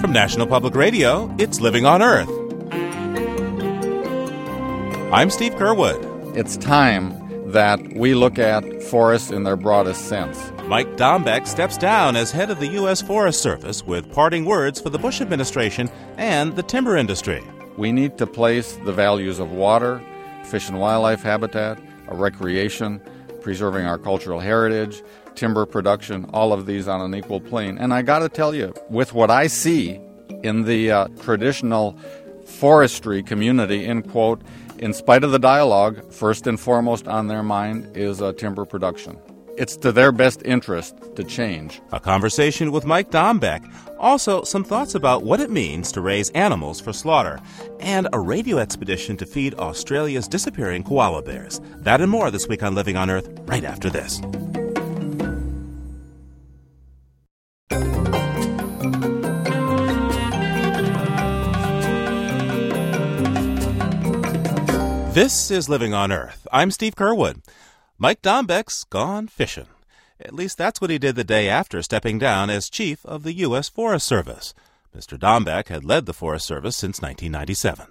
From National Public Radio, it's Living on Earth. I'm Steve Curwood. It's time that we look at forests in their broadest sense. Mike Dombeck steps down as head of the U.S. Forest Service with parting words for the Bush administration and the timber industry. We need to place the values of water, fish and wildlife habitat, recreation, preserving our cultural heritage, timber production, all of these on an equal plane. And I got to tell you, with what I see in the uh, traditional forestry community, in quote, in spite of the dialogue, first and foremost on their mind is uh, timber production. It's to their best interest to change. A conversation with Mike Dombeck. Also, some thoughts about what it means to raise animals for slaughter. And a radio expedition to feed Australia's disappearing koala bears. That and more this week on Living on Earth, right after this. This is Living on Earth. I'm Steve Curwood. Mike Dombeck's gone fishing. At least that's what he did the day after stepping down as chief of the U.S. Forest Service. Mr. Dombeck had led the Forest Service since 1997.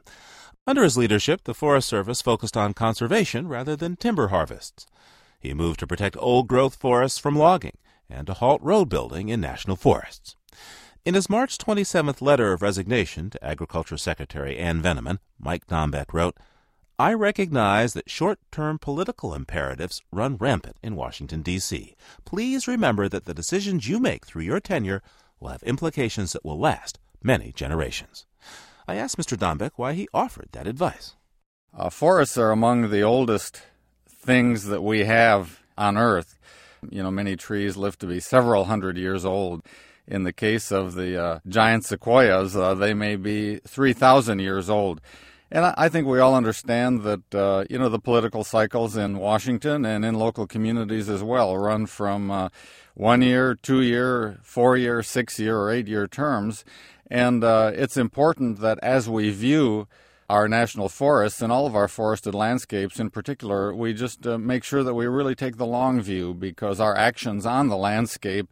Under his leadership, the Forest Service focused on conservation rather than timber harvests. He moved to protect old growth forests from logging and to halt road building in national forests. In his March 27th letter of resignation to Agriculture Secretary Ann Veneman, Mike Dombeck wrote, I recognize that short term political imperatives run rampant in Washington, D.C. Please remember that the decisions you make through your tenure will have implications that will last many generations. I asked Mr. Dombeck why he offered that advice. Uh, forests are among the oldest things that we have on Earth. You know, many trees live to be several hundred years old. In the case of the uh, giant sequoias, uh, they may be 3,000 years old. And I think we all understand that, uh, you know, the political cycles in Washington and in local communities as well run from uh, one year, two year, four year, six year, or eight year terms. And uh, it's important that as we view our national forests and all of our forested landscapes in particular, we just uh, make sure that we really take the long view because our actions on the landscape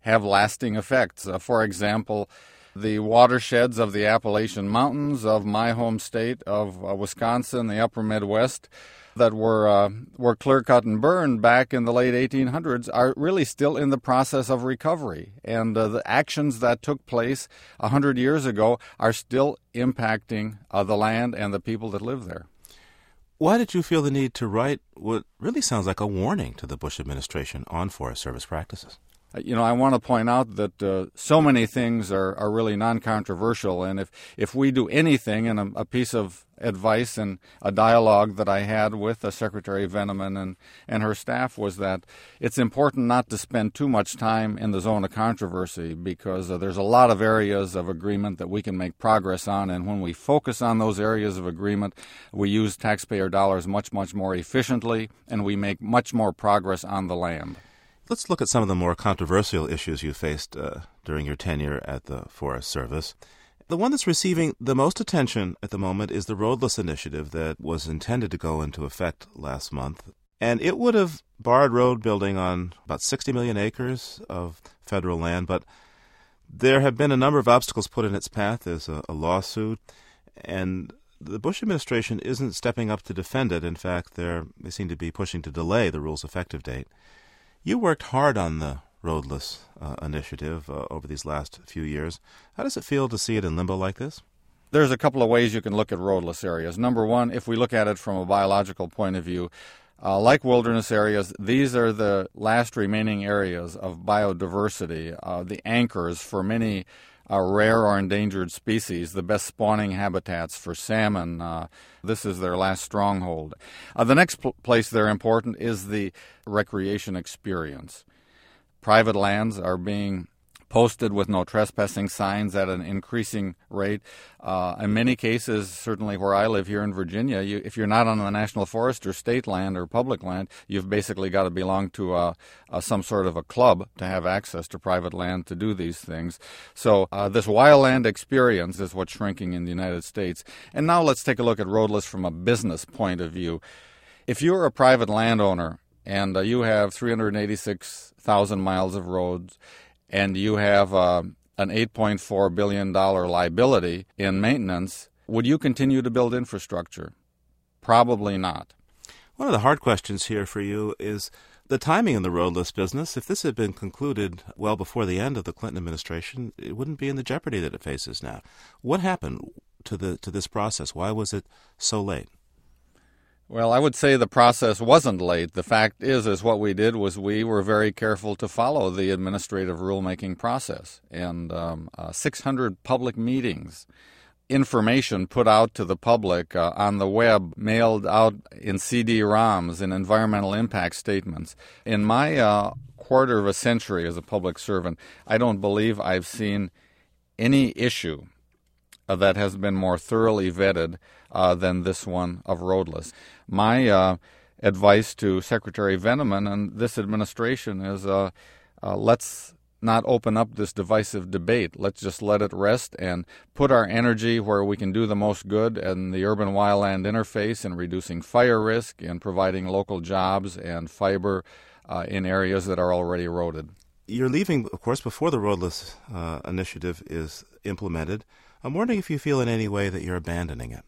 have lasting effects. Uh, for example, the watersheds of the Appalachian Mountains of my home state of uh, Wisconsin, the upper Midwest, that were uh, were clear cut and burned back in the late 1800s are really still in the process of recovery, and uh, the actions that took place hundred years ago are still impacting uh, the land and the people that live there. Why did you feel the need to write what really sounds like a warning to the Bush administration on Forest Service practices? Uh, you know, I want to point out that uh, so many things are, are really non-controversial, and if, if we do anything, and a, a, piece of advice and a dialogue that I had with uh, Secretary Veneman and, and her staff was that it's important not to spend too much time in the zone of controversy because uh, there's a lot of areas of agreement that we can make progress on, and when we focus on those areas of agreement, we use taxpayer dollars much, much more efficiently, and we make much more progress on the land. Let's look at some of the more controversial issues you faced uh, during your tenure at the Forest Service. The one that's receiving the most attention at the moment is the Roadless Initiative that was intended to go into effect last month. And it would have barred road building on about 60 million acres of federal land, but there have been a number of obstacles put in its path. There's a, a lawsuit, and the Bush administration isn't stepping up to defend it. In fact, they seem to be pushing to delay the rule's effective date. You worked hard on the roadless uh, initiative uh, over these last few years. How does it feel to see it in limbo like this? There's a couple of ways you can look at roadless areas. Number one, if we look at it from a biological point of view, uh, like wilderness areas, these are the last remaining areas of biodiversity, uh, the anchors for many uh, rare or endangered species, the best spawning habitats for salmon. Uh, this is their last stronghold. Uh, the next pl- place they're important is the recreation experience. Private lands are being posted with no trespassing signs at an increasing rate. Uh, in many cases, certainly where I live here in Virginia, you, if you're not on the national forest or state land or public land, you've basically got to belong to uh, uh, some sort of a club to have access to private land to do these things. So uh, this wildland experience is what's shrinking in the United States. And now let's take a look at roadless from a business point of view. If you're a private landowner and uh, you have 386,000 miles of roads and you have uh, an $8.4 billion liability in maintenance, would you continue to build infrastructure? Probably not. One of the hard questions here for you is the timing in the roadless business. If this had been concluded well before the end of the Clinton administration, it wouldn't be in the jeopardy that it faces now. What happened to the to this process? Why was it so late? Well, I would say the process wasn't late. The fact is, is what we did was we were very careful to follow the administrative rulemaking process, and um, uh, 600 public meetings, information put out to the public uh, on the web, mailed out in CD-ROMs and environmental impact statements. In my uh, quarter of a century as a public servant, I don't believe I've seen any issue uh, that has been more thoroughly vetted uh, than this one of roadless. My uh, advice to Secretary Veneman and this administration is uh, uh, let's not open up this divisive debate. Let's just let it rest and put our energy where we can do the most good in the urban wildland interface in reducing fire risk and providing local jobs and fiber uh, in areas that are already eroded. You're leaving, of course, before the roadless uh, initiative is implemented. I'm wondering if you feel in any way that you're abandoning it.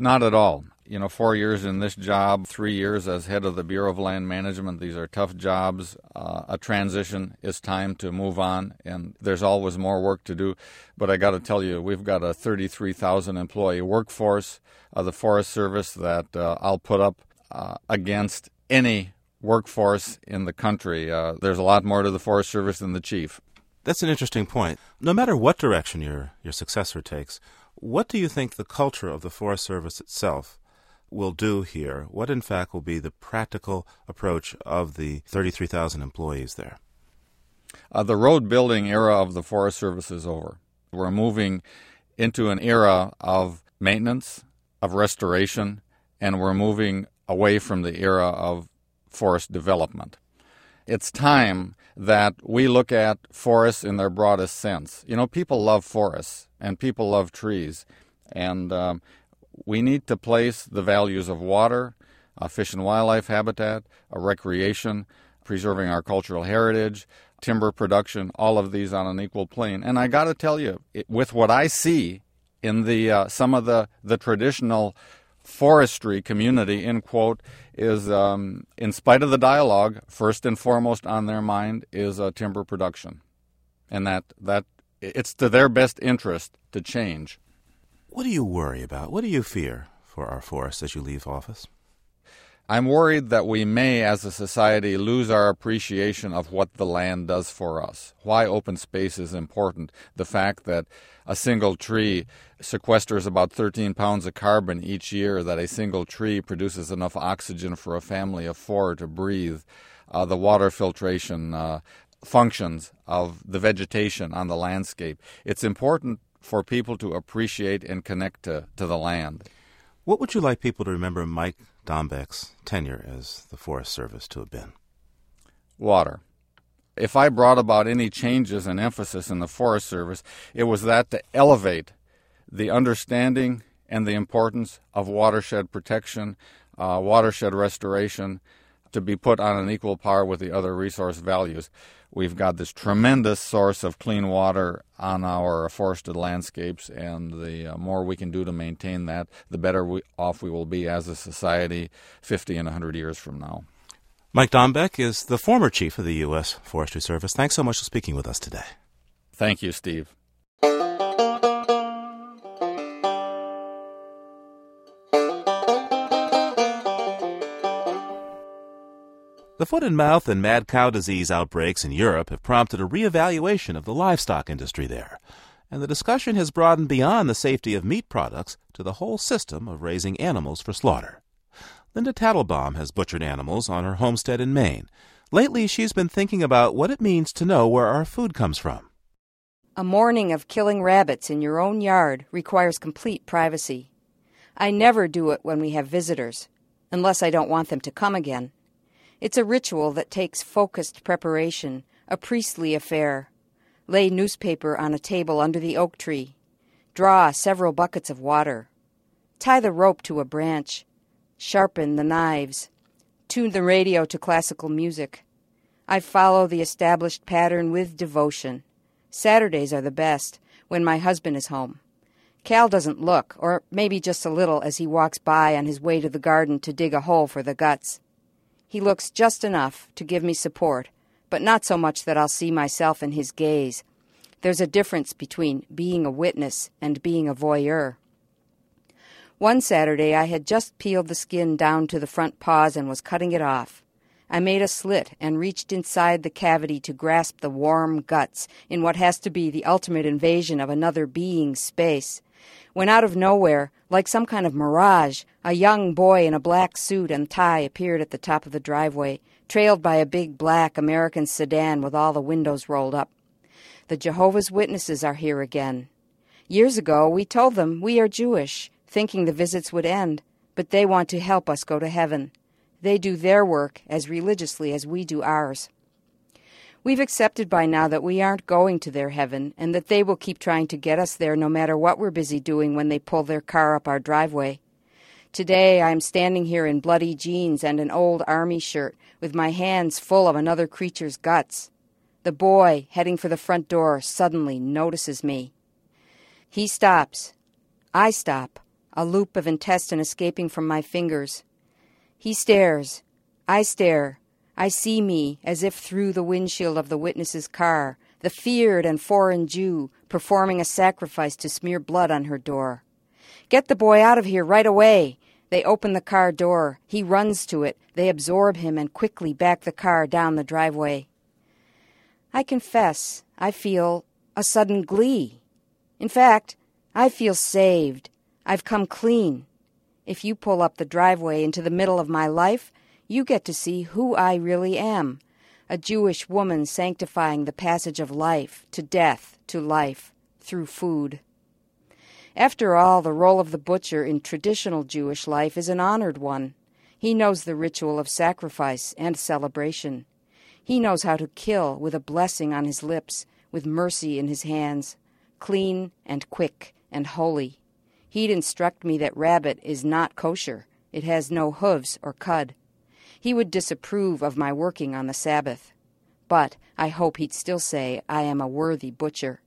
Not at all. You know, four years in this job, three years as head of the Bureau of Land Management. These are tough jobs. Uh, a transition is time to move on, and there's always more work to do. But I got to tell you, we've got a 33,000 employee workforce of the Forest Service that uh, I'll put up uh, against any workforce in the country. Uh, there's a lot more to the Forest Service than the chief. That's an interesting point. No matter what direction your, your successor takes, what do you think the culture of the Forest Service itself will do here? What, in fact, will be the practical approach of the 33,000 employees there? Uh, the road building era of the Forest Service is over. We're moving into an era of maintenance, of restoration, and we're moving away from the era of forest development. It's time that we look at forests in their broadest sense. You know, people love forests and people love trees, and um, we need to place the values of water, uh, fish and wildlife habitat, uh, recreation, preserving our cultural heritage, timber production, all of these on an equal plane. And I got to tell you, it, with what I see in the uh, some of the the traditional forestry community, in quote, is, um, in spite of the dialogue, first and foremost on their mind is uh, timber production. And that, that it's to their best interest to change. What do you worry about? What do you fear for our forests as you leave office? I'm worried that we may, as a society, lose our appreciation of what the land does for us. Why open space is important. The fact that a single tree sequesters about 13 pounds of carbon each year, that a single tree produces enough oxygen for a family of four to breathe, uh, the water filtration uh, functions of the vegetation on the landscape. It's important for people to appreciate and connect to, to the land. What would you like people to remember Mike Dombeck's tenure as the Forest Service to have been? Water. If I brought about any changes and emphasis in the Forest Service, it was that to elevate the understanding and the importance of watershed protection, uh, watershed restoration, to be put on an equal par with the other resource values. We've got this tremendous source of clean water on our forested landscapes, and the uh, more we can do to maintain that, the better we, off we will be as a society 50 and 100 years from now. Mike Dombeck is the former chief of the U.S. Forestry Service. Thanks so much for speaking with us today. Thank you, Steve. The foot and mouth and mad cow disease outbreaks in Europe have prompted a reevaluation of the livestock industry there, and the discussion has broadened beyond the safety of meat products to the whole system of raising animals for slaughter. Linda Tatelbaum has butchered animals on her homestead in Maine. Lately, she's been thinking about what it means to know where our food comes from. A morning of killing rabbits in your own yard requires complete privacy. I never do it when we have visitors, unless I don't want them to come again. It's a ritual that takes focused preparation, a priestly affair. Lay newspaper on a table under the oak tree. Draw several buckets of water. Tie the rope to a branch. Sharpen the knives. Tune the radio to classical music. I follow the established pattern with devotion. Saturdays are the best, when my husband is home. Cal doesn't look, or maybe just a little, as he walks by on his way to the garden to dig a hole for the guts. He looks just enough to give me support, but not so much that I'll see myself in his gaze. There's a difference between being a witness and being a voyeur. One Saturday I had just peeled the skin down to the front paws and was cutting it off. I made a slit and reached inside the cavity to grasp the warm guts in what has to be the ultimate invasion of another being's space. When out of nowhere, like some kind of mirage, a young boy in a black suit and tie appeared at the top of the driveway, trailed by a big black American sedan with all the windows rolled up. The Jehovah's Witnesses are here again. Years ago, we told them we are Jewish, thinking the visits would end, but they want to help us go to heaven. They do their work as religiously as we do ours. We've accepted by now that we aren't going to their heaven and that they will keep trying to get us there no matter what we're busy doing when they pull their car up our driveway. Today I'm standing here in bloody jeans and an old army shirt with my hands full of another creature's guts. The boy, heading for the front door, suddenly notices me. He stops. I stop, a loop of intestine escaping from my fingers. He stares. I stare. I see me as if through the windshield of the witness's car, the feared and foreign Jew performing a sacrifice to smear blood on her door. Get the boy out of here right away. They open the car door. He runs to it. They absorb him and quickly back the car down the driveway. I confess, I feel a sudden glee. In fact, I feel saved. I've come clean. If you pull up the driveway into the middle of my life, you get to see who I really am a Jewish woman sanctifying the passage of life to death to life through food. After all, the role of the butcher in traditional Jewish life is an honored one. He knows the ritual of sacrifice and celebration. He knows how to kill with a blessing on his lips, with mercy in his hands, clean and quick and holy. He'd instruct me that rabbit is not kosher. It has no hooves or cud. He would disapprove of my working on the Sabbath. But I hope he'd still say I am a worthy butcher.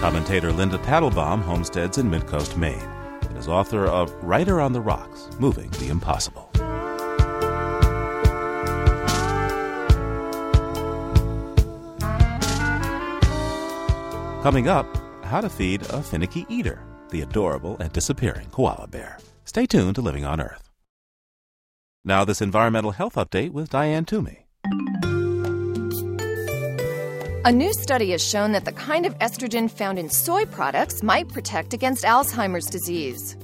Commentator Linda Tatelbaum homesteads in Midcoast, Maine, and is author of Writer on the Rocks Moving the Impossible. Coming up, how to feed a finicky eater, the adorable and disappearing koala bear. Stay tuned to Living on Earth. Now, this environmental health update with Diane Toomey. A new study has shown that the kind of estrogen found in soy products might protect against Alzheimer's disease.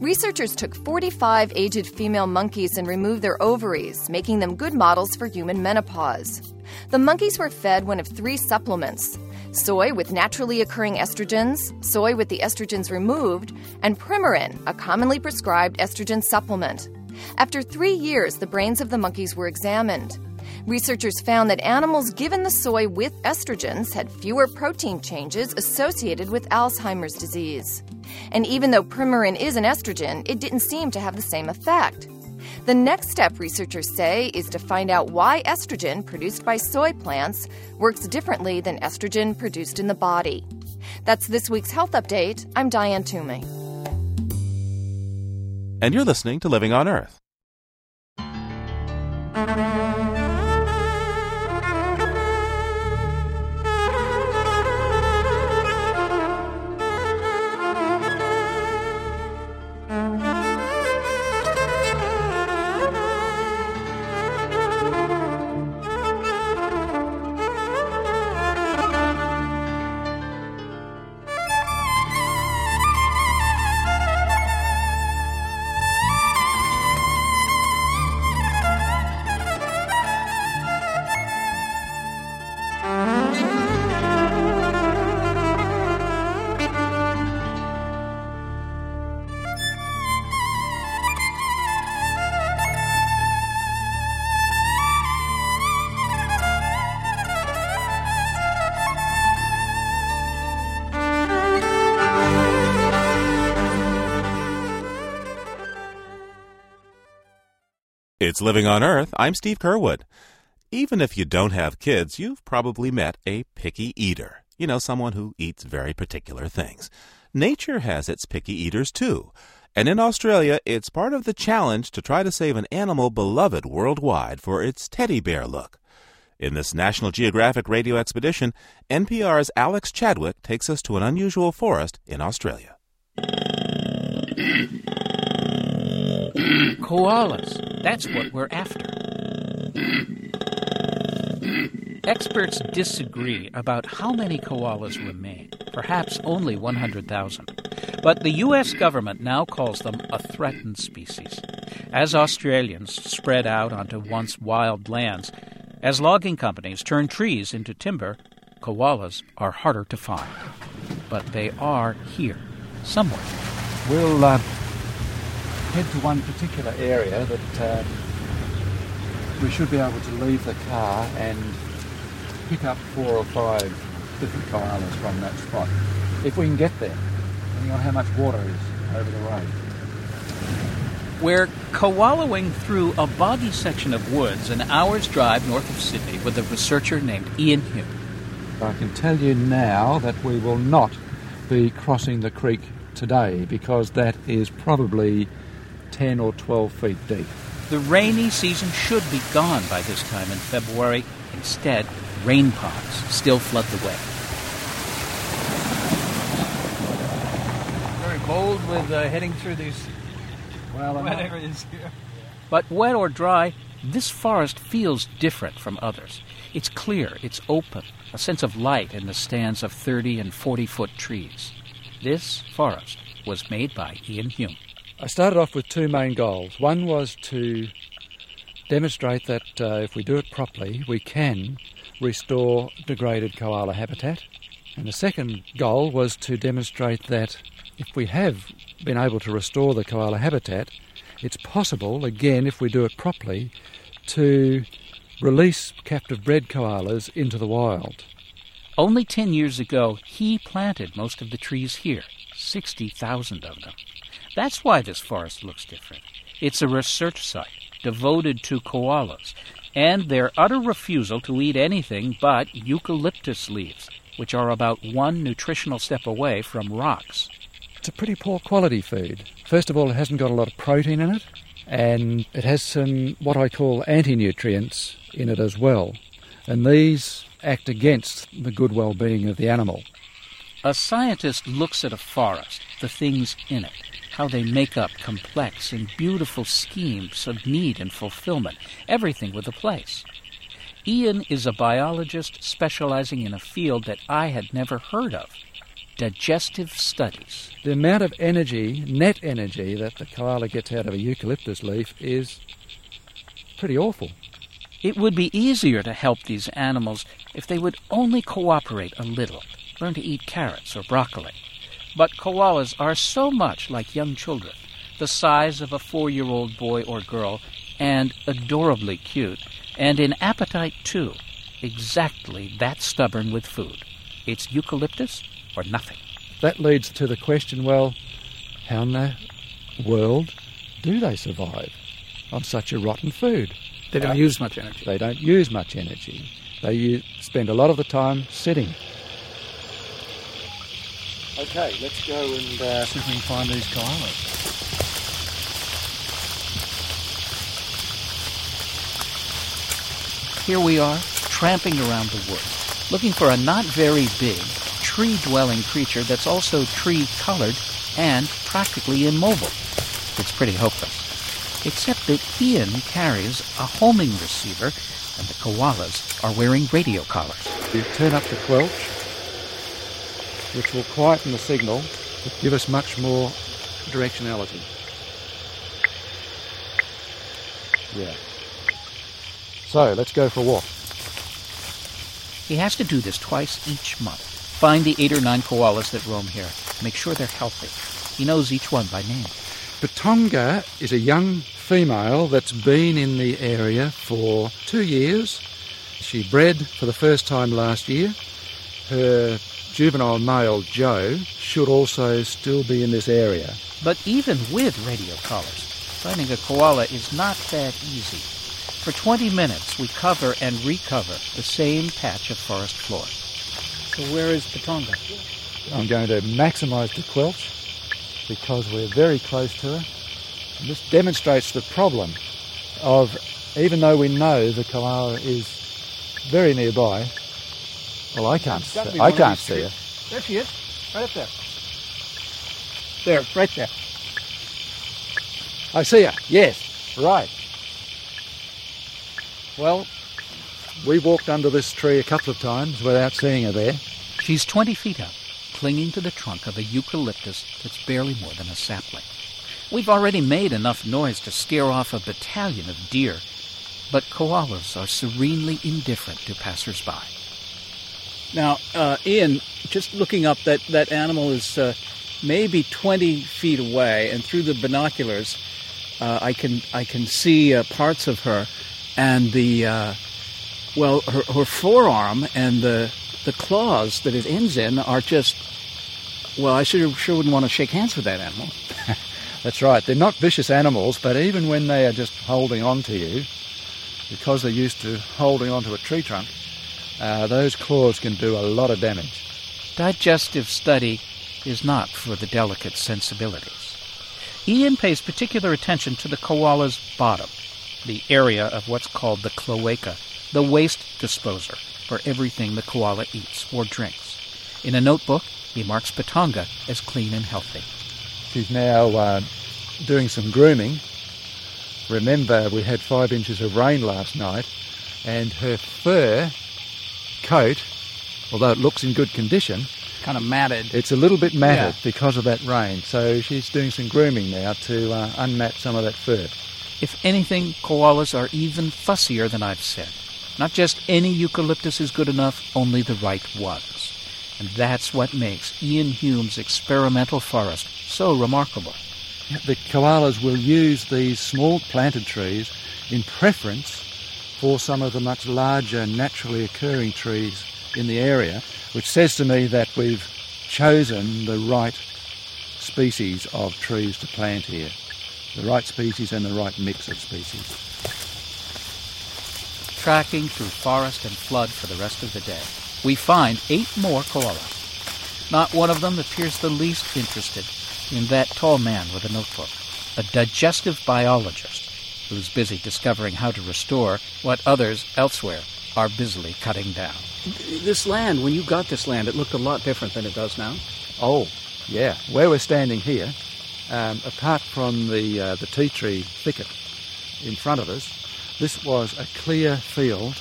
Researchers took 45 aged female monkeys and removed their ovaries, making them good models for human menopause. The monkeys were fed one of three supplements soy with naturally occurring estrogens, soy with the estrogens removed, and Premarin, a commonly prescribed estrogen supplement. After three years, the brains of the monkeys were examined. Researchers found that animals given the soy with estrogens had fewer protein changes associated with Alzheimer's disease. And even though Premarin is an estrogen, it didn't seem to have the same effect. The next step, researchers say, is to find out why estrogen produced by soy plants works differently than estrogen produced in the body. That's this week's health update. I'm Diane Toomey. And you're listening to Living on Earth. It's Living on Earth. I'm Steve Curwood. Even if you don't have kids, you've probably met a picky eater. You know, someone who eats very particular things. Nature has its picky eaters too. And in Australia, it's part of the challenge to try to save an animal beloved worldwide for its teddy bear look. In this National Geographic radio expedition, NPR's Alex Chadwick takes us to an unusual forest in Australia. Koalas. That's what we're after. Experts disagree about how many koalas remain, perhaps only 100,000. But the U.S. government now calls them a threatened species. As Australians spread out onto once wild lands, as logging companies turn trees into timber, koalas are harder to find. But they are here, somewhere. We'll uh, head to one particular area that um, we should be able to leave the car and pick up four or five different koalas from that spot. If we can get there, depending on how much water is over the road. We're koalawing through a boggy section of woods an hour's drive north of Sydney with a researcher named Ian Hume. I can tell you now that we will not be crossing the creek today because that is probably 10 or 12 feet deep. The rainy season should be gone by this time in February. Instead, rain ponds still flood the way. Very bold with uh, heading through these Well, wet areas here. But wet or dry, this forest feels different from others. It's clear, it's open, a sense of light in the stands of 30 and 40 foot trees. This forest was made by Ian Hume. I started off with two main goals. One was to demonstrate that uh, if we do it properly, we can restore degraded koala habitat. And the second goal was to demonstrate that if we have been able to restore the koala habitat, it's possible, again, if we do it properly, to release captive bred koalas into the wild. Only 10 years ago, he planted most of the trees here, 60,000 of them. That's why this forest looks different. It's a research site devoted to koalas and their utter refusal to eat anything but eucalyptus leaves, which are about one nutritional step away from rocks. It's a pretty poor quality food. First of all, it hasn't got a lot of protein in it, and it has some what I call anti nutrients in it as well. And these act against the good well being of the animal. A scientist looks at a forest, the things in it, how they make up complex and beautiful schemes of need and fulfillment, everything with a place. Ian is a biologist specializing in a field that I had never heard of digestive studies. The amount of energy, net energy, that the koala gets out of a eucalyptus leaf is pretty awful. It would be easier to help these animals if they would only cooperate a little, learn to eat carrots or broccoli. But koalas are so much like young children, the size of a four year old boy or girl, and adorably cute, and in appetite too, exactly that stubborn with food. It's eucalyptus or nothing. That leads to the question well, how in the world do they survive on such a rotten food? They don't uh, use much energy. They don't use much energy. They use, spend a lot of the time sitting. Okay, let's go and uh, see if we can find these koalas. Here we are, tramping around the woods, looking for a not very big, tree dwelling creature that's also tree colored and practically immobile. It's pretty hopeless. Except that Ian carries a homing receiver and the koalas are wearing radio collars. You turn up the squelch, which will quieten the signal, but give us much more directionality. Yeah. So let's go for a walk. He has to do this twice each month. Find the eight or nine koalas that roam here. Make sure they're healthy. He knows each one by name. Patonga is a young female that's been in the area for two years. She bred for the first time last year. Her juvenile male, Joe, should also still be in this area. But even with radio collars, Finding a koala is not that easy. For 20 minutes, we cover and recover the same patch of forest floor. So where is Patonga? I'm going to maximise the squelch because we're very close to her. And this demonstrates the problem of, even though we know the koala is very nearby, well, I can't, see, I can't see her. There she is, right up there. There, right there. I see her. Yes, right. Well, we walked under this tree a couple of times without seeing her there. She's 20 feet up, clinging to the trunk of a eucalyptus that's barely more than a sapling. We've already made enough noise to scare off a battalion of deer, but koalas are serenely indifferent to passersby. Now, uh, Ian, just looking up, that, that animal is uh, maybe 20 feet away, and through the binoculars, uh, I can I can see uh, parts of her, and the uh, well, her, her forearm and the the claws that it ends in are just well, I sure sure wouldn't want to shake hands with that animal. That's right. They're not vicious animals, but even when they are just holding on to you, because they're used to holding onto a tree trunk, uh, those claws can do a lot of damage. Digestive study is not for the delicate sensibilities. Ian pays particular attention to the koala's bottom, the area of what's called the cloaca, the waste disposer for everything the koala eats or drinks. In a notebook, he marks Patonga as clean and healthy. She's now uh, doing some grooming. Remember, we had five inches of rain last night, and her fur coat, although it looks in good condition, Kind of matted. it's a little bit matted Yeah. because of that rain. So she's doing some grooming now to uh, unmat some of that fur. If anything, koalas are even fussier than I've said. Not just any eucalyptus is good enough, only the right ones. And that's what makes Ian Hume's experimental forest so remarkable. The koalas will use these small planted trees in preference for some of the much larger naturally occurring trees in the area, which says to me that we've chosen the right species of trees to plant here. The right species and the right mix of species. Tracking through forest and flood for the rest of the day, we find eight more koalas. Not one of them appears the least interested in that tall man with a notebook, a digestive biologist who's busy discovering how to restore what others elsewhere are busily cutting down. This land, when you got this land, it looked a lot different than it does now. Oh, yeah. Where we're standing here, um, apart from the uh, the tea tree thicket in front of us, this was a clear field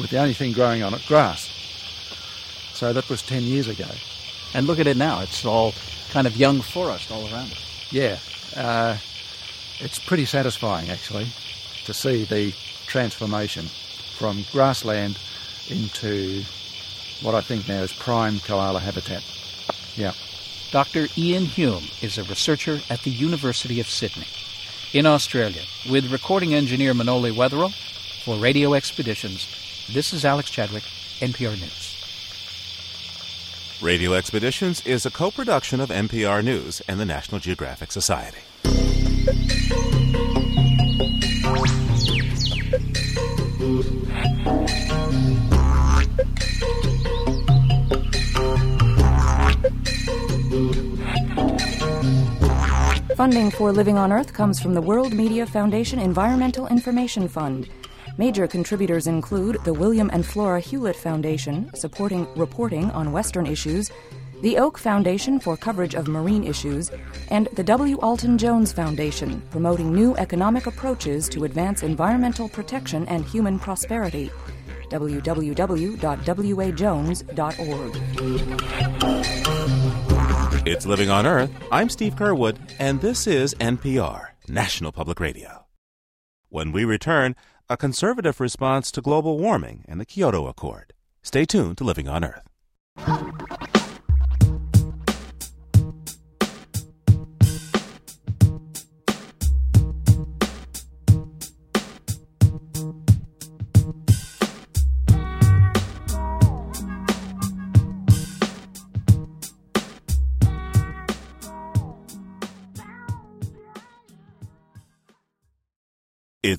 with the only thing growing on it grass. So that was ten years ago. And look at it now. It's all kind of young forest all around it. Yeah, uh, it's pretty satisfying actually to see the transformation from grassland into what I think now is prime koala habitat. Yeah. Dr. Ian Hume is a researcher at the University of Sydney. In Australia, with recording engineer Manoli Wetherell, for Radio Expeditions, this is Alex Chadwick, NPR News. Radio Expeditions is a co production of NPR News and the National Geographic Society. Funding for Living on Earth comes from the World Media Foundation Environmental Information Fund. Major contributors include the William and Flora Hewlett Foundation, supporting reporting on Western issues, the Oak Foundation for coverage of marine issues, and the W. Alton Jones Foundation, promoting new economic approaches to advance environmental protection and human prosperity. www.wajones.org. It's Living on Earth. I'm Steve Curwood, and this is NPR, National Public Radio. When we return, a conservative response to global warming and the Kyoto Accord. Stay tuned to Living on Earth.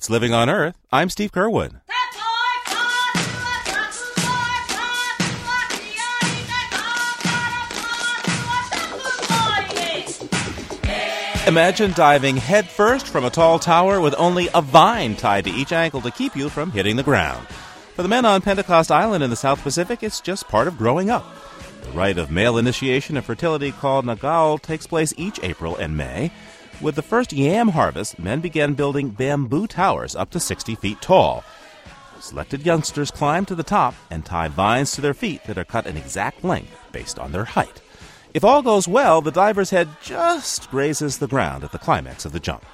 It's Living on Earth. I'm Steve Curwood. Imagine diving headfirst from a tall tower with only a vine tied to each ankle to keep you from hitting the ground. For the men on Pentecost Island in the South Pacific, it's just part of growing up. The rite of male initiation and fertility called Naghol takes place each April and May. With the first yam harvest, men began building bamboo towers up to 60 feet tall. Selected youngsters climb to the top and tie vines to their feet that are cut an exact length based on their height. If all goes well, the diver's head just grazes the ground at the climax of the jump.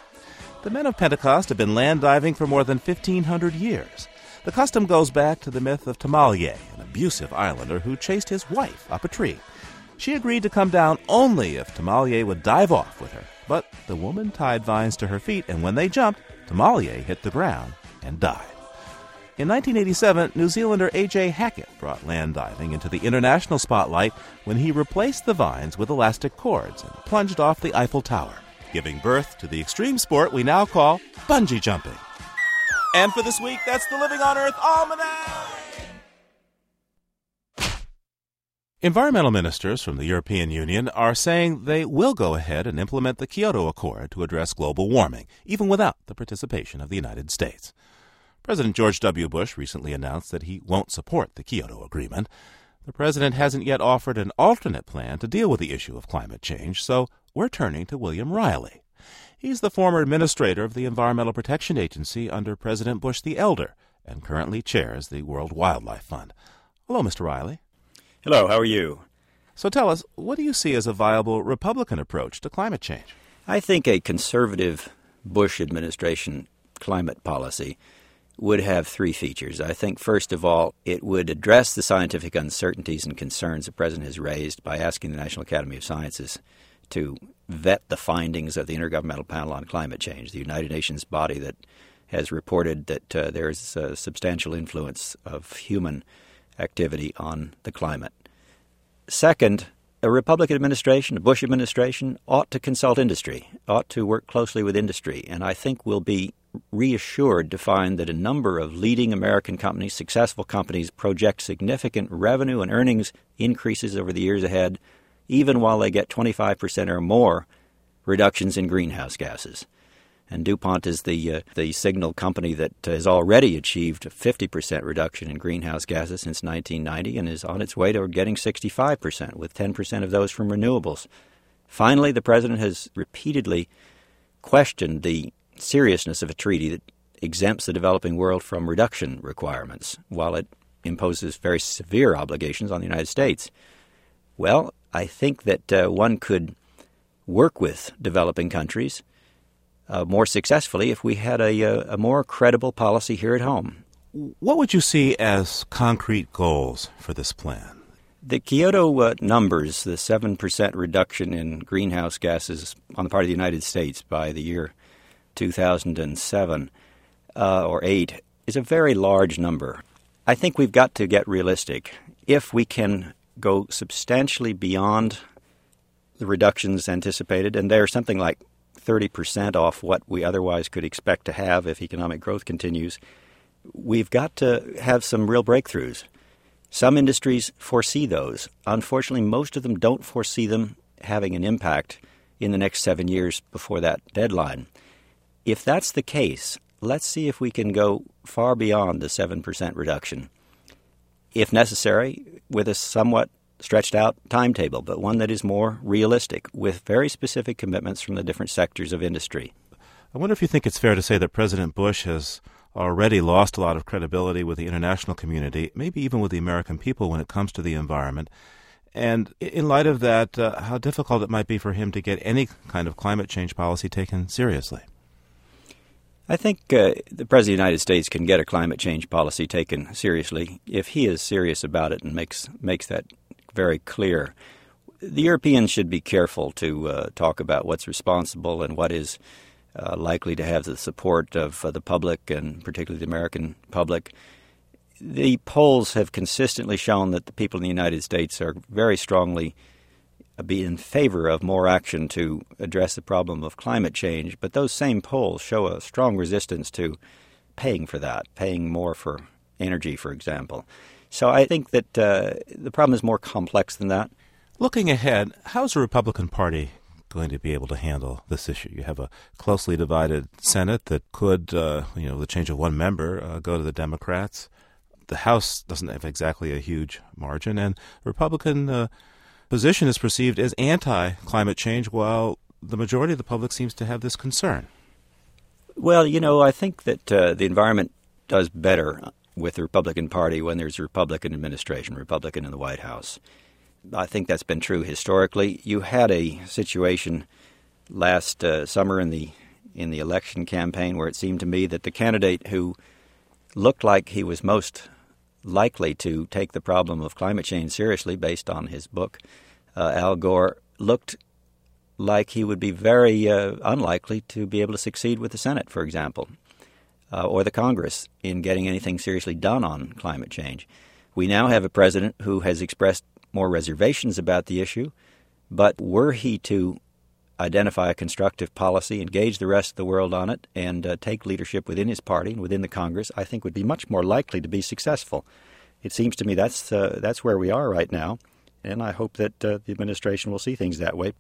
The men of Pentecost have been land diving for more than 1,500 years. The custom goes back to the myth of Tamale, an abusive islander who chased his wife up a tree. She agreed to come down only if Tamale would dive off with her, but the woman tied vines to her feet, and when they jumped, Tamale hit the ground and died. In 1987, New Zealander A.J. Hackett brought land diving into the international spotlight when he replaced the vines with elastic cords and plunged off the Eiffel Tower, giving birth to the extreme sport we now call bungee jumping. And for this week, that's the Living on Earth Almanac! Environmental ministers from the European Union are saying they will go ahead and implement the Kyoto Accord to address global warming, even without the participation of the United States. President George W. Bush recently announced that he won't support the Kyoto Agreement. The president hasn't yet offered an alternate plan to deal with the issue of climate change, so we're turning to William Reilly. He's the former administrator of the Environmental Protection Agency under President Bush the Elder and currently chairs the World Wildlife Fund. Hello, Mr. Reilly. Hello, how are you? So tell us, what do you see as a viable Republican approach to climate change? I think a conservative Bush administration climate policy would have three features. I think, first of all, it would address the scientific uncertainties and concerns the President has raised by asking the National Academy of Sciences to vet the findings of the Intergovernmental Panel on Climate Change, the United Nations body that has reported that uh, there is a substantial influence of human activity on the climate. Second, a Republican administration, a Bush administration, ought to consult industry, ought to work closely with industry, and I think will be reassured to find that a number of leading American companies, successful companies, project significant revenue and earnings increases over the years ahead, even while they get 25% or more reductions in greenhouse gases. And DuPont is the uh, the signal company that has already achieved a 50% reduction in greenhouse gases since 1990 and is on its way to getting 65%, with 10% of those from renewables. Finally, the president has repeatedly questioned the seriousness of a treaty that exempts the developing world from reduction requirements, while it imposes very severe obligations on the United States. Well, I think that uh, one could work with developing countries uh, more successfully if we had a, a, uh, more credible policy here at home. What would you see as concrete goals for this plan? The Kyoto uh, numbers, the 7% reduction in greenhouse gases on the part of the United States by the year 2007 uh, or 8 is a very large number. I think we've got to get realistic. If we can go substantially beyond the reductions anticipated, and they're something like 30% off what we otherwise could expect to have if economic growth continues, we've got to have some real breakthroughs. Some industries foresee those. Unfortunately, most of them don't foresee them having an impact in the next seven years before that deadline. If that's the case, let's see if we can go far beyond the 7% reduction. If necessary, with a somewhat stretched out timetable, but one that is more realistic with very specific commitments from the different sectors of industry. I wonder if you think it's fair to say that President Bush has already lost a lot of credibility with the international community, maybe even with the American people when it comes to the environment. And in light of that, uh, how difficult it might be for him to get any kind of climate change policy taken seriously. I think uh, the President of the United States can get a climate change policy taken seriously if he is serious about it and makes makes that very clear. The Europeans should be careful to uh, talk about what's responsible and what is uh, likely to have the support of uh, the public and particularly the American public. The polls have consistently shown that the people in the United States are very strongly be in favor of more action to address the problem of climate change, but those same polls show a strong resistance to paying for that, paying more for energy, for example. So I think that uh, the problem is more complex than that. Looking ahead, how's the Republican Party going to be able to handle this issue? You have a closely divided Senate that could, uh, you know, the change of one member uh, go to the Democrats. The House doesn't have exactly a huge margin, and the Republican uh, position is perceived as anti climate change, while the majority of the public seems to have this concern. Well, you know, I think that uh, the environment does better with the Republican Party when there's a Republican administration, Republican in the White House. I think that's been true historically. You had a situation last uh, summer in the in the election campaign where it seemed to me that the candidate who looked like he was most likely to take the problem of climate change seriously, based on his book, uh, Al Gore, looked like he would be very uh, unlikely to be able to succeed with the Senate, for example, uh, or the Congress in getting anything seriously done on climate change. We now have a president who has expressed more reservations about the issue, but were he to identify a constructive policy, engage the rest of the world on it, and uh, take leadership within his party and within the Congress, I think would be much more likely to be successful. It seems to me that's uh, that's where we are right now, and I hope that uh, the administration will see things that way.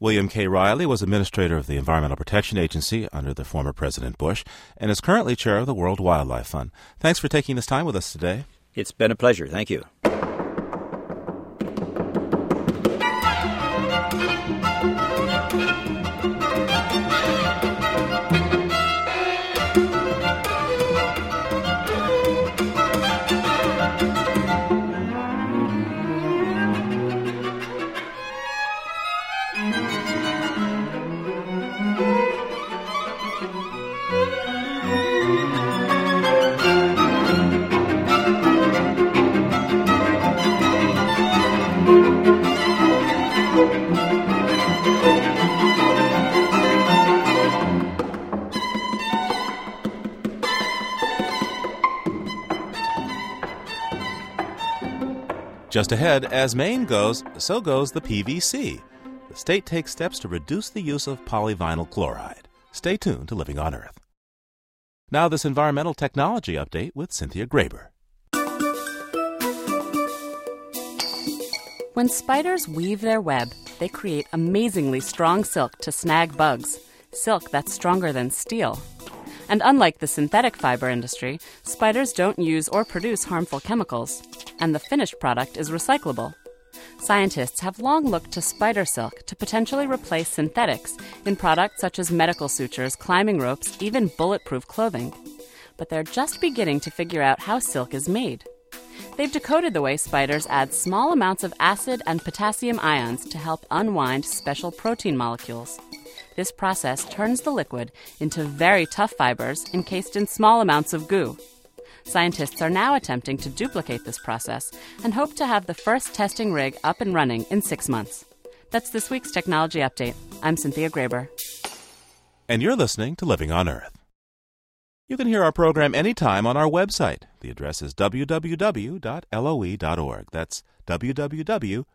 William K. Reilly was administrator of the Environmental Protection Agency under the former President Bush and is currently chair of the World Wildlife Fund. Thanks for taking this time with us today. It's been a pleasure. Thank you. Just ahead, as Maine goes, so goes the PVC. The state takes steps to reduce the use of polyvinyl chloride. Stay tuned to Living on Earth. Now, this environmental technology update with Cynthia Graber. When spiders weave their web, they create amazingly strong silk to snag bugs, silk that's stronger than steel. And unlike the synthetic fiber industry, spiders don't use or produce harmful chemicals, and the finished product is recyclable. Scientists have long looked to spider silk to potentially replace synthetics in products such as medical sutures, climbing ropes, even bulletproof clothing. But they're just beginning to figure out how silk is made. They've decoded the way spiders add small amounts of acid and potassium ions to help unwind special protein molecules. This process turns the liquid into very tough fibers encased in small amounts of goo. Scientists are now attempting to duplicate this process and hope to have the first testing rig up and running in six months. That's this week's Technology Update. I'm Cynthia Graber. And you're listening to Living on Earth. You can hear our program anytime on our website. The address is www.loe.org. That's www.loe.org.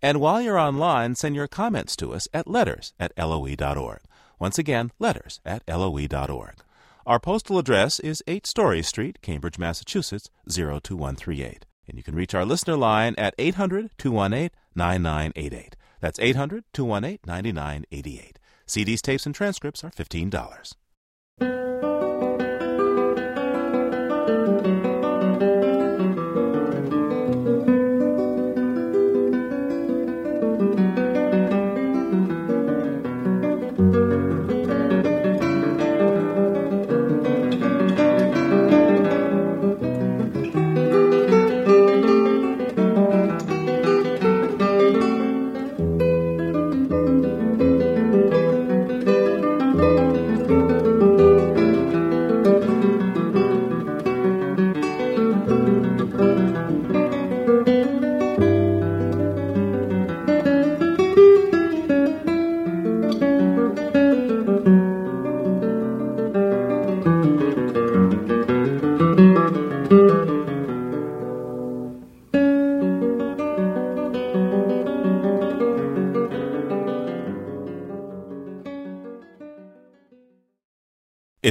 And while you're online, send your comments to us at letters at loe.org. Once again, letters at loe.org. Our postal address is 8 Story Street, Cambridge, Massachusetts, 02138. And you can reach our listener line at 800 218 9988. That's 800 218 9988. CDs, tapes, and transcripts are $15.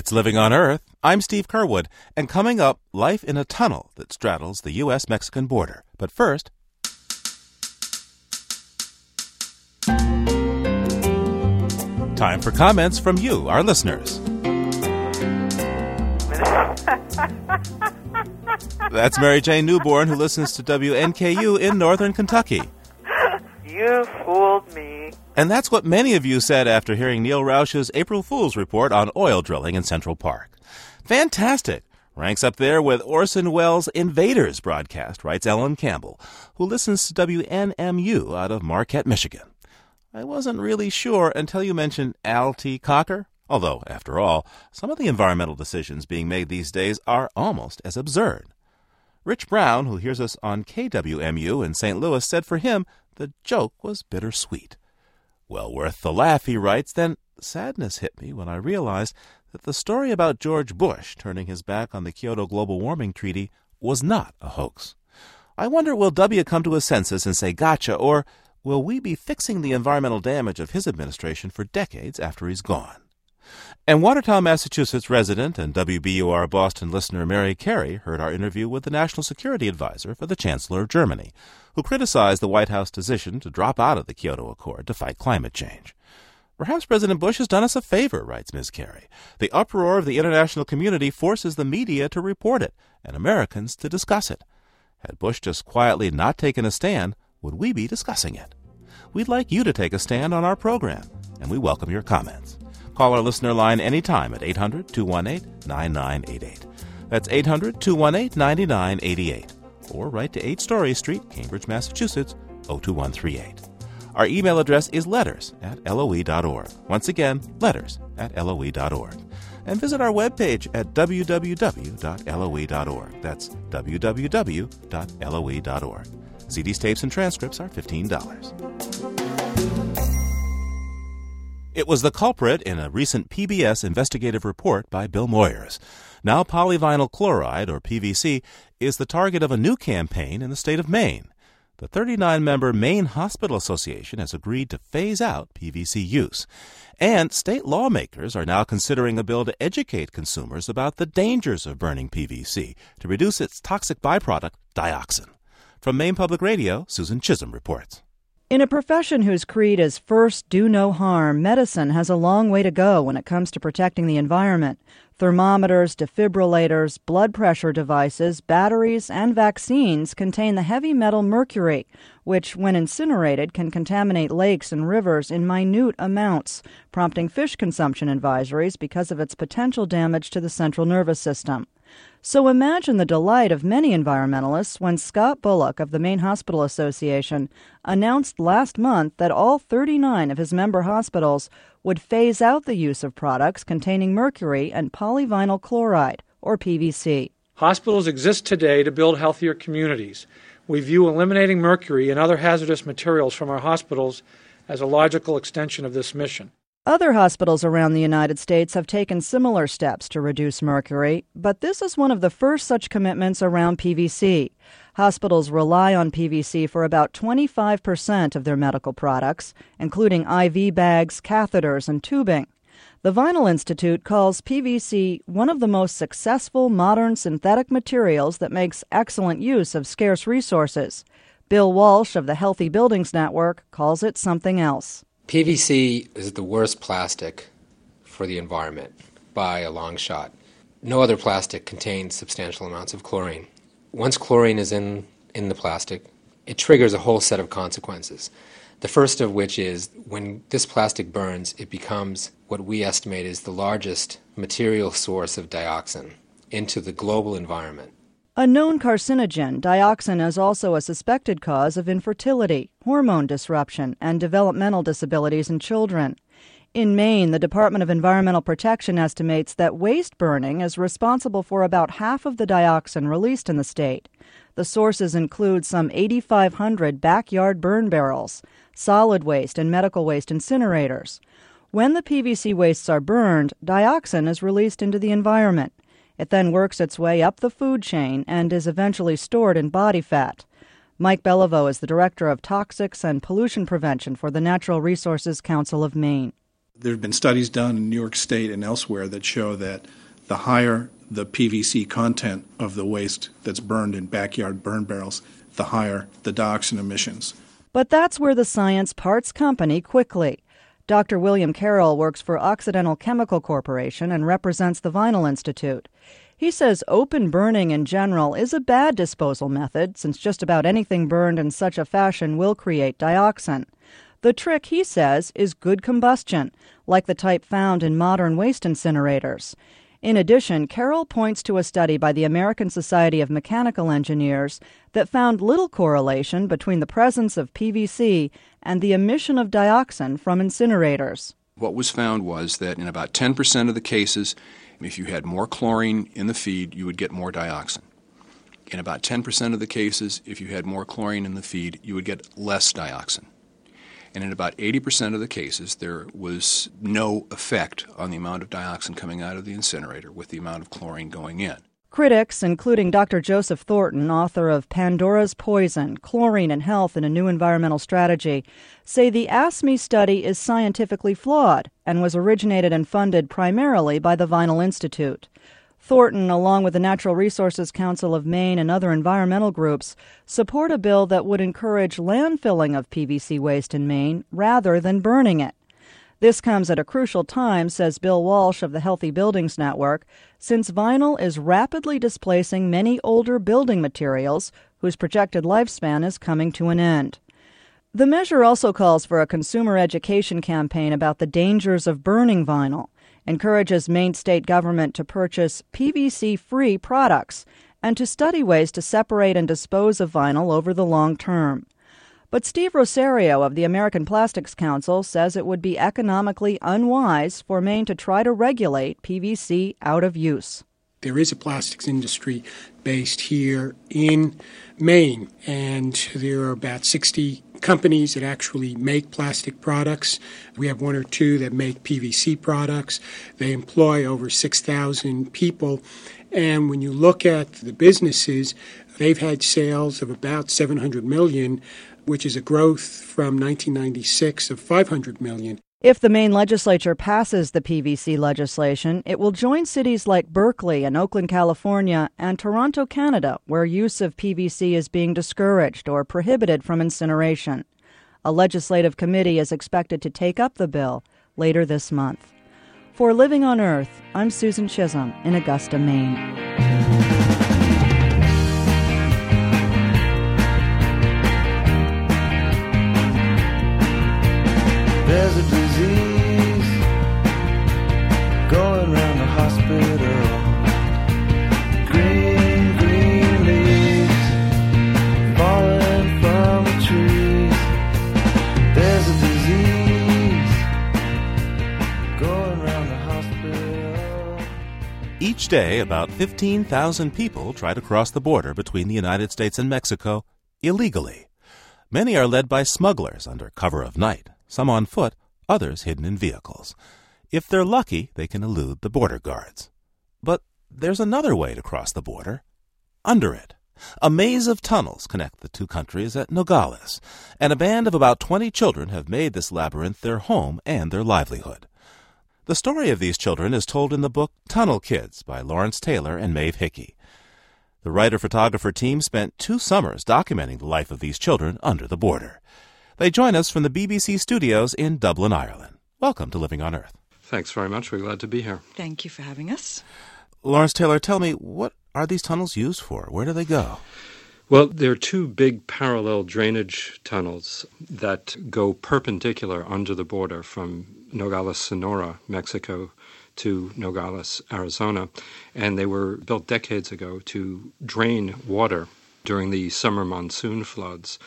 It's Living on Earth. I'm Steve Curwood, and coming up, life in a tunnel that straddles the U.S. Mexican border. But first, time for comments from you, our listeners. That's Mary Jane Newborn, who listens to WNKU in northern Kentucky. You fooled me. And that's what many of you said after hearing Neil Roush's April Fool's report on oil drilling in Central Park. Fantastic! Ranks up there with Orson Welles' Invaders broadcast, writes Ellen Campbell, who listens to WNMU out of Marquette, Michigan. I wasn't really sure until you mentioned Al T. Cocker. Although, after all, some of the environmental decisions being made these days are almost as absurd. Rich Brown, who hears us on KWMU in St. Louis, said for him the joke was bittersweet. Well worth the laugh, he writes, then sadness hit me when I realized that the story about George Bush turning his back on the Kyoto Global Warming Treaty was not a hoax. I wonder will W come to his senses and say gotcha, or will we be fixing the environmental damage of his administration for decades after he's gone? And Watertown, Massachusetts resident and WBUR Boston listener Mary Carey heard our interview with the National Security Advisor for the Chancellor of Germany, who criticized the White House decision to drop out of the Kyoto Accord to fight climate change. Perhaps President Bush has done us a favor, writes Ms. Carey. The uproar of the international community forces the media to report it and Americans to discuss it. Had Bush just quietly not taken a stand, would we be discussing it? We'd like you to take a stand on our program, and we welcome your comments. Call our listener line anytime at 800 218 9988. That's 800 218 9988. Or write to 8 Story Street, Cambridge, Massachusetts 02138. Our email address is letters at loe.org. Once again, letters at loe.org. And visit our webpage at www.loe.org. That's www.loe.org. CDs, tapes, and transcripts are $15. It was the culprit in a recent PBS investigative report by Bill Moyers. Now, polyvinyl chloride, or PVC, is the target of a new campaign in the state of Maine. The 39 member Maine Hospital Association has agreed to phase out PVC use. And state lawmakers are now considering a bill to educate consumers about the dangers of burning PVC to reduce its toxic byproduct, dioxin. From Maine Public Radio, Susan Chisholm reports. In a profession whose creed is first do no harm, medicine has a long way to go when it comes to protecting the environment. Thermometers, defibrillators, blood pressure devices, batteries, and vaccines contain the heavy metal mercury, which, when incinerated, can contaminate lakes and rivers in minute amounts, prompting fish consumption advisories because of its potential damage to the central nervous system. So imagine the delight of many environmentalists when Scott Bullock of the Maine Hospital Association announced last month that all 39 of his member hospitals would phase out the use of products containing mercury and polyvinyl chloride, or PVC. Hospitals exist today to build healthier communities. We view eliminating mercury and other hazardous materials from our hospitals as a logical extension of this mission. Other hospitals around the United States have taken similar steps to reduce mercury, but this is one of the first such commitments around PVC. Hospitals rely on PVC for about 25% of their medical products, including IV bags, catheters, and tubing. The Vinyl Institute calls PVC one of the most successful modern synthetic materials that makes excellent use of scarce resources. Bill Walsh of the Healthy Buildings Network calls it something else. PVC is the worst plastic for the environment by a long shot. No other plastic contains substantial amounts of chlorine. Once chlorine is in, in the plastic, it triggers a whole set of consequences. The first of which is when this plastic burns, it becomes what we estimate is the largest material source of dioxin into the global environment. A known carcinogen, dioxin is also a suspected cause of infertility, hormone disruption, and developmental disabilities in children. In Maine, the Department of Environmental Protection estimates that waste burning is responsible for about half of the dioxin released in the state. The sources include some 8,500 backyard burn barrels, solid waste, and medical waste incinerators. When the PVC wastes are burned, dioxin is released into the environment. It then works its way up the food chain and is eventually stored in body fat. Mike Belliveau is the Director of Toxics and Pollution Prevention for the Natural Resources Council of Maine. There have been studies done in New York State and elsewhere that show that the higher the PVC content of the waste that's burned in backyard burn barrels, the higher the dioxin emissions. But that's where the science parts company quickly. Dr. William Carroll works for Occidental Chemical Corporation and represents the Vinyl Institute. He says open burning in general is a bad disposal method since just about anything burned in such a fashion will create dioxin. The trick, he says, is good combustion, like the type found in modern waste incinerators. In addition, Carroll points to a study by the American Society of Mechanical Engineers that found little correlation between the presence of PVC and the emission of dioxin from incinerators. What was found was that in about 10% of the cases, if you had more chlorine in the feed, you would get more dioxin. In about 10% of the cases, if you had more chlorine in the feed, you would get less dioxin. And in about 80% of the cases, there was no effect on the amount of dioxin coming out of the incinerator with the amount of chlorine going in. Critics, including Dr. Joseph Thornton, author of Pandora's Poison Chlorine and Health in a New Environmental Strategy, say the ASME study is scientifically flawed and was originated and funded primarily by the Vinyl Institute. Thornton, along with the Natural Resources Council of Maine and other environmental groups, support a bill that would encourage landfilling of PVC waste in Maine rather than burning it. This comes at a crucial time, says Bill Walsh of the Healthy Buildings Network, since vinyl is rapidly displacing many older building materials whose projected lifespan is coming to an end. The measure also calls for a consumer education campaign about the dangers of burning vinyl encourages Maine state government to purchase PVC free products and to study ways to separate and dispose of vinyl over the long term. But Steve Rosario of the American Plastics Council says it would be economically unwise for Maine to try to regulate PVC out of use. There is a plastics industry based here in Maine, and there are about 60 companies that actually make plastic products. We have one or two that make PVC products. They employ over 6,000 people. And when you look at the businesses, they've had sales of about 700 million, which is a growth from 1996 of 500 million. If the Maine legislature passes the PVC legislation, it will join cities like Berkeley and Oakland, California, and Toronto, Canada, where use of PVC is being discouraged or prohibited from incineration. A legislative committee is expected to take up the bill later this month. For Living on Earth, I'm Susan Chisholm in Augusta, Maine. There's a Each day, about 15,000 people try to cross the border between the United States and Mexico illegally. Many are led by smugglers under cover of night, some on foot, others hidden in vehicles. If they're lucky, they can elude the border guards. But there's another way to cross the border under it. A maze of tunnels connect the two countries at Nogales, and a band of about 20 children have made this labyrinth their home and their livelihood. The story of these children is told in the book Tunnel Kids by Lawrence Taylor and Maeve Hickey. The writer photographer team spent two summers documenting the life of these children under the border. They join us from the BBC studios in Dublin, Ireland. Welcome to Living on Earth. Thanks very much. We're glad to be here. Thank you for having us. Lawrence Taylor, tell me, what are these tunnels used for? Where do they go? Well, there are two big parallel drainage tunnels that go perpendicular under the border from Nogales, Sonora, Mexico, to Nogales, Arizona. And they were built decades ago to drain water during the summer monsoon floods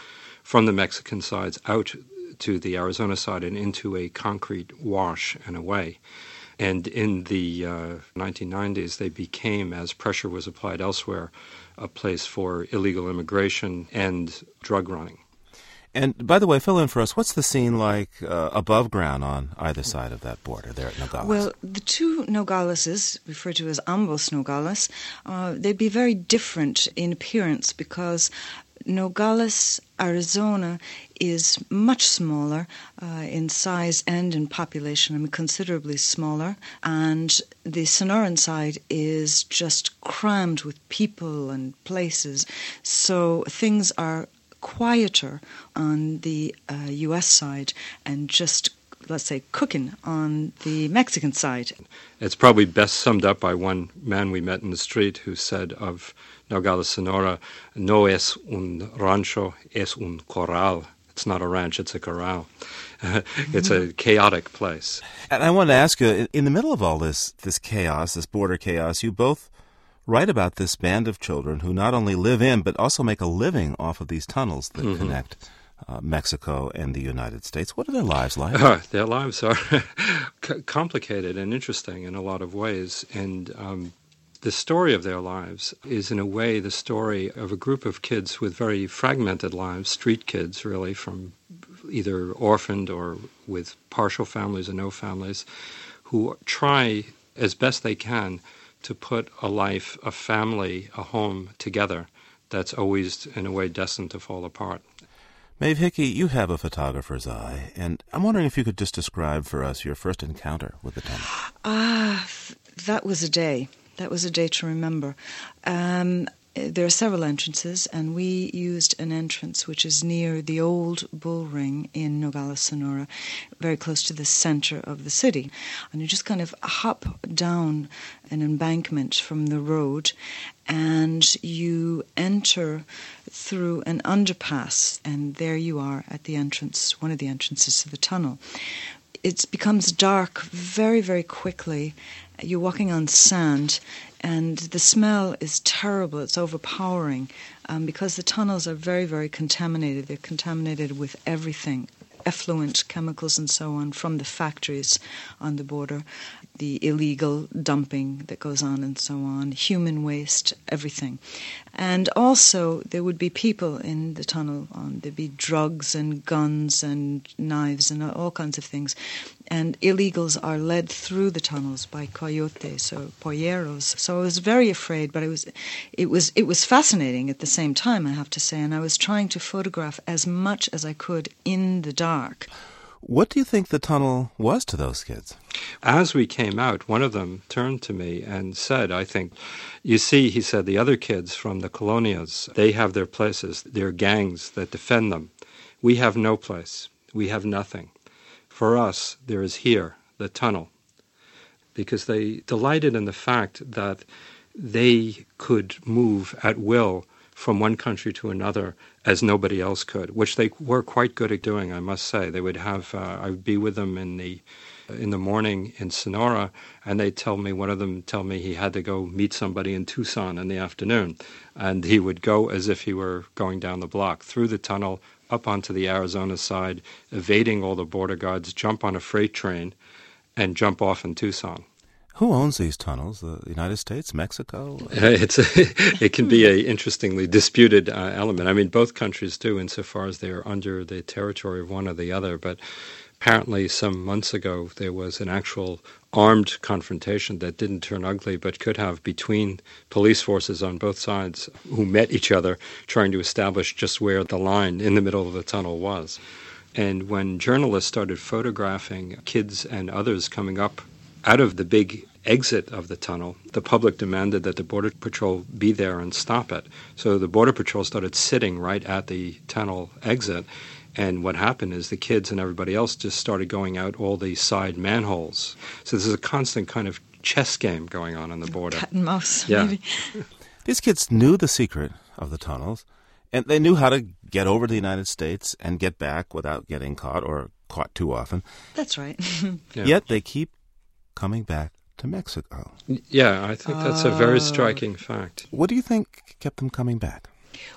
from the Mexican sides out to the Arizona side and into a concrete wash and away. And in the uh, 1990s, they became, as pressure was applied elsewhere, a place for illegal immigration and drug running. And by the way, fill in for us, what's the scene like uh, above ground on either side of that border there at Nogales? Well, the two Nogaleses, referred to as ambos Nogales, uh, they'd be very different in appearance because Nogales, Arizona is much smaller uh, in size and in population, I mean, considerably smaller. And the Sonoran side is just crammed with people and places. So things are quieter on the uh, US side and just let's say, cooking on the Mexican side. It's probably best summed up by one man we met in the street who said of Nogales, Sonora, no es un rancho, es un corral. It's not a ranch, it's a corral. it's a chaotic place. And I want to ask you, in the middle of all this, this chaos, this border chaos, you both write about this band of children who not only live in, but also make a living off of these tunnels that mm-hmm. connect uh, Mexico and the United States. What are their lives like? Uh, their lives are complicated and interesting in a lot of ways. And um, the story of their lives is, in a way, the story of a group of kids with very fragmented lives, street kids, really, from either orphaned or with partial families or no families, who try as best they can to put a life, a family, a home together that's always, in a way, destined to fall apart. Maeve Hickey, you have a photographer's eye, and I'm wondering if you could just describe for us your first encounter with the tunnel. Ah, uh, that was a day. That was a day to remember. Um, Uh, there are several entrances, and we used an entrance which is near the old bull ring in Nogales, Sonora, very close to the center of the city. And you just kind of hop down an embankment from the road, and you enter through an underpass, and there you are at the entrance, one of the entrances to the tunnel. It becomes dark very, very quickly, you're walking on sand, and the smell is terrible. It's overpowering um, because the tunnels are very, very contaminated. They're contaminated with everything effluent chemicals and so on from the factories on the border, the illegal dumping that goes on and so on, human waste, everything. And also, there would be people in the tunnel. Um, there'd be drugs and guns and knives and all kinds of things. And illegals are led through the tunnels by coyotes or polleros. So I was very afraid, but it was, it was, it was fascinating at the same time. I have to say. And I was trying to photograph as much as I could in the dark. What do you think the tunnel was to those kids? As we came out, one of them turned to me and said, I think, you see, he said, the other kids from the colonias, they have their places, their gangs that defend them. We have no place. We have nothing. For us, there is here, the tunnel. Because they delighted in the fact that they could move at will from one country to another as nobody else could, which they were quite good at doing, I must say. They would have, uh, I would be with them in the in the morning in Sonora, and they'd tell me, one of them tell me he had to go meet somebody in Tucson in the afternoon. And he would go as if he were going down the block, through the tunnel, up onto the Arizona side, evading all the border guards, jump on a freight train, and jump off in Tucson. Who owns these tunnels? The United States, Mexico? It's a, it can be a interestingly disputed uh, element. I mean, both countries do, insofar as they are under the territory of one or the other. But apparently, some months ago, there was an actual armed confrontation that didn't turn ugly, but could have between police forces on both sides who met each other, trying to establish just where the line in the middle of the tunnel was. And when journalists started photographing kids and others coming up out of the big exit of the tunnel, the public demanded that the Border Patrol be there and stop it. So the Border Patrol started sitting right at the tunnel exit. And what happened is the kids and everybody else just started going out all the side manholes. So this is a constant kind of chess game going on on the border. Cat and mouse, yeah. maybe. These kids knew the secret of the tunnels, and they knew how to get over to the United States and get back without getting caught or caught too often. That's right. yeah. Yet they keep coming back to Mexico. Yeah, I think that's a very um, striking fact. What do you think kept them coming back?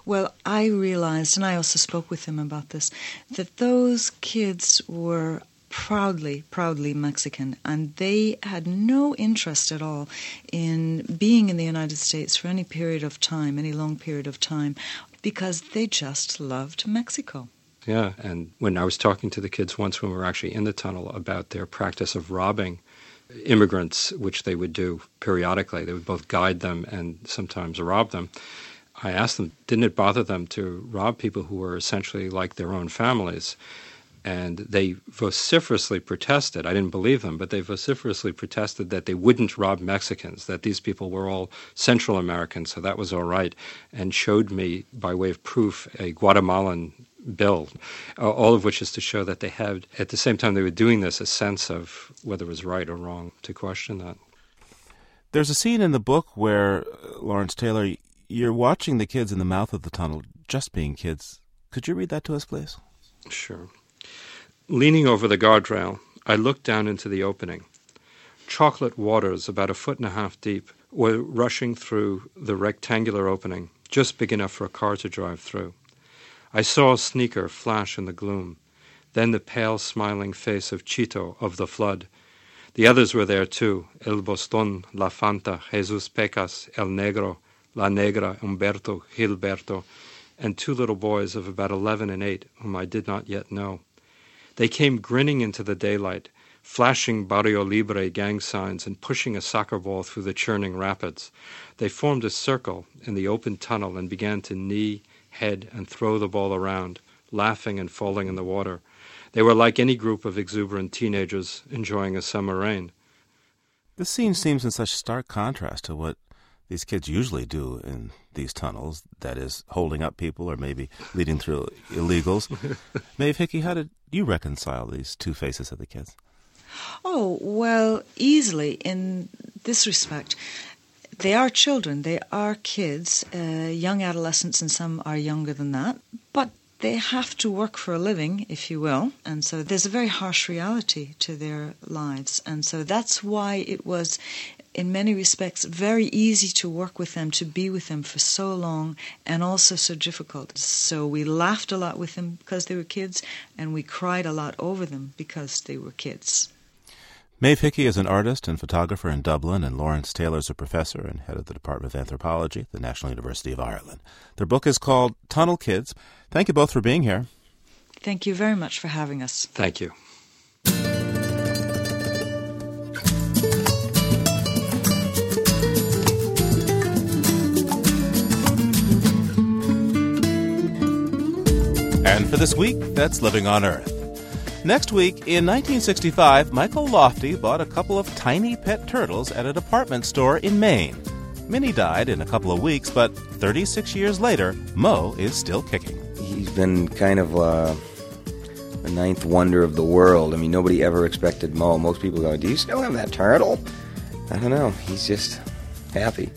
Well, I realized, and I also spoke with him about this, that those kids were proudly, proudly Mexican, and they had no interest at all in being in the United States for any period of time, any long period of time, because they just loved Mexico. Yeah, and when I was talking to the kids once when we were actually in the tunnel about their practice of robbing immigrants, which they would do periodically. They would both guide them and sometimes rob them. I asked them, didn't it bother them to rob people who were essentially like their own families? And they vociferously protested. I didn't believe them, but they vociferously protested that they wouldn't rob Mexicans, that these people were all Central Americans, so that was all right, and showed me, by way of proof, a Guatemalan bill, all of which is to show that they had, at the same time they were doing this, a sense of whether it was right or wrong to question that. There's a scene in the book where, uh, Lawrence Taylor, you're watching the kids in the mouth of the tunnel just being kids. Could you read that to us, please? Sure. Leaning over the guardrail, I looked down into the opening. Chocolate waters, about a foot and a half deep, were rushing through the rectangular opening, just big enough for a car to drive through. I saw a sneaker flash in the gloom, then the pale, smiling face of Chito of the flood. The others were there too El Boston, La Fanta, Jesus Pecas, El Negro, La Negra, Umberto, Gilberto, and two little boys of about eleven and eight whom I did not yet know. They came grinning into the daylight, flashing Barrio Libre gang signs and pushing a soccer ball through the churning rapids. They formed a circle in the open tunnel and began to knee, head, and throw the ball around, laughing and falling in the water. They were like any group of exuberant teenagers enjoying a summer rain. This scene seems in such stark contrast to what these kids usually do in these tunnels that is, holding up people or maybe leading through illegals. Maeve Hickey, how did you reconcile these two faces of the kids? Oh, well, easily in this respect. They are children, they are kids, uh, young adolescents, and some are younger than that. But they have to work for a living, if you will, and so there's a very harsh reality to their lives. And so that's why it was, in many respects, very easy to work with them, to be with them for so long, and also so difficult. So we laughed a lot with them because they were kids, and we cried a lot over them because they were kids. Maeve Hickey is an artist and photographer in Dublin, and Lawrence Taylor is a professor and head of the Department of Anthropology at the National University of Ireland. Their book is called Tunnel Kids. Thank you both for being here. Thank you very much for having us. Thank you. And for this week, that's Living on Earth. Next week, in 1965, Michael Lofty bought a couple of tiny pet turtles at a department store in Maine. Minnie died in a couple of weeks, but 36 years later, Mo is still kicking. He's been kind of uh, the ninth wonder of the world. I mean, nobody ever expected Mo. Most people go, Do you still have that turtle? I don't know. He's just happy.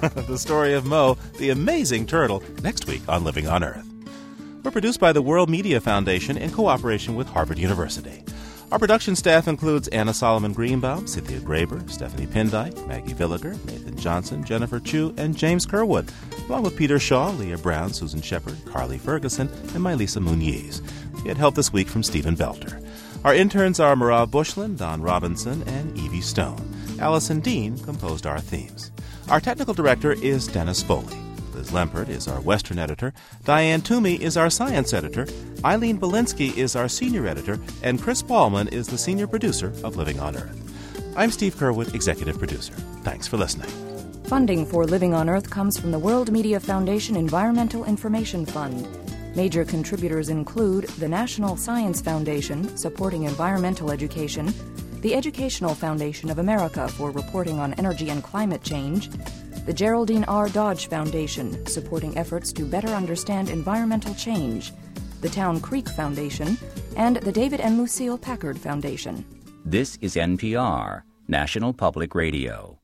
the story of Mo, the amazing turtle, next week on Living on Earth. We're produced by the World Media Foundation in cooperation with Harvard University. Our production staff includes Anna Solomon Greenbaum, Cynthia Graber, Stephanie Pindyck, Maggie Villiger, Nathan Johnson, Jennifer Chu, and James Curwood, along with Peter Shaw, Leah Brown, Susan Shepard, Carly Ferguson, and Mylisa Muniz. We had help this week from Stephen Belter. Our interns are Marav Bushland, Don Robinson, and Evie Stone. Allison Dean composed our themes. Our technical director is Dennis Foley. Liz Lempert is our Western editor. Diane Toomey is our science editor. Eileen Bolinsky is our senior editor. And Chris Ballman is the senior producer of Living on Earth. I'm Steve Curwood, executive producer. Thanks for listening. Funding for Living on Earth comes from the World Media Foundation Environmental Information Fund. Major contributors include the National Science Foundation, supporting environmental education, the Educational Foundation of America for reporting on energy and climate change, the Geraldine R. Dodge Foundation, supporting efforts to better understand environmental change, the Town Creek Foundation, and the David and Lucile Packard Foundation. This is NPR, National Public Radio.